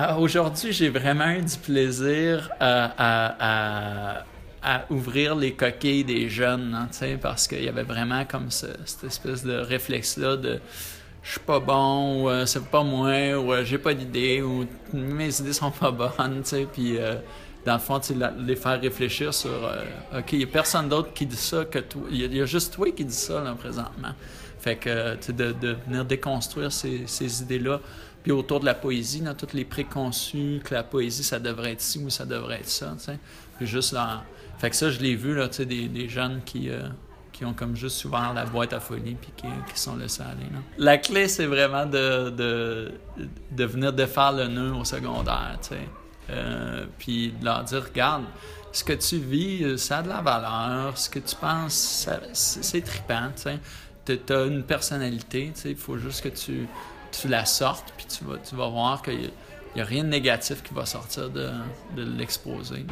Ah, Aujourd'hui, j'ai vraiment eu du plaisir à, à- ouvrir les coquilles des jeunes, hein, parce qu'il y avait vraiment comme ce- cette espèce de réflexe-là de je suis pas bon, ou euh, c'est pas moi, ou euh, j'ai pas d'idée, ou mes idées sont pas bonnes, tu sais, puis euh, dans le fond, les faire réfléchir sur euh, OK, il y a personne d'autre qui dit ça que toi. Il y, a- juste toi qui dis ça, là, présentement. Fait que, sais, de, venir déconstruire ces, idées-là. Puis autour de la poésie, dans tous les préconçus, que la poésie, ça devrait être ci ou ça devrait être ça, juste. Fait que ça, je l'ai vu, là, tu sais, des, jeunes qui... euh, qui ont comme juste ouvert la boîte à folie puis qui, qui sont laissés aller. La clé, c'est vraiment de, de, de venir défaire le nœud au secondaire. Euh, puis de leur dire, regarde, ce que tu vis, euh, ça a de la valeur, ce que tu penses, c'est trippant, tu as une personnalité, il faut juste que tu, tu la sortes, puis tu vas, tu vas voir qu'il n'y a, rien de négatif qui va sortir de, de l'exposer.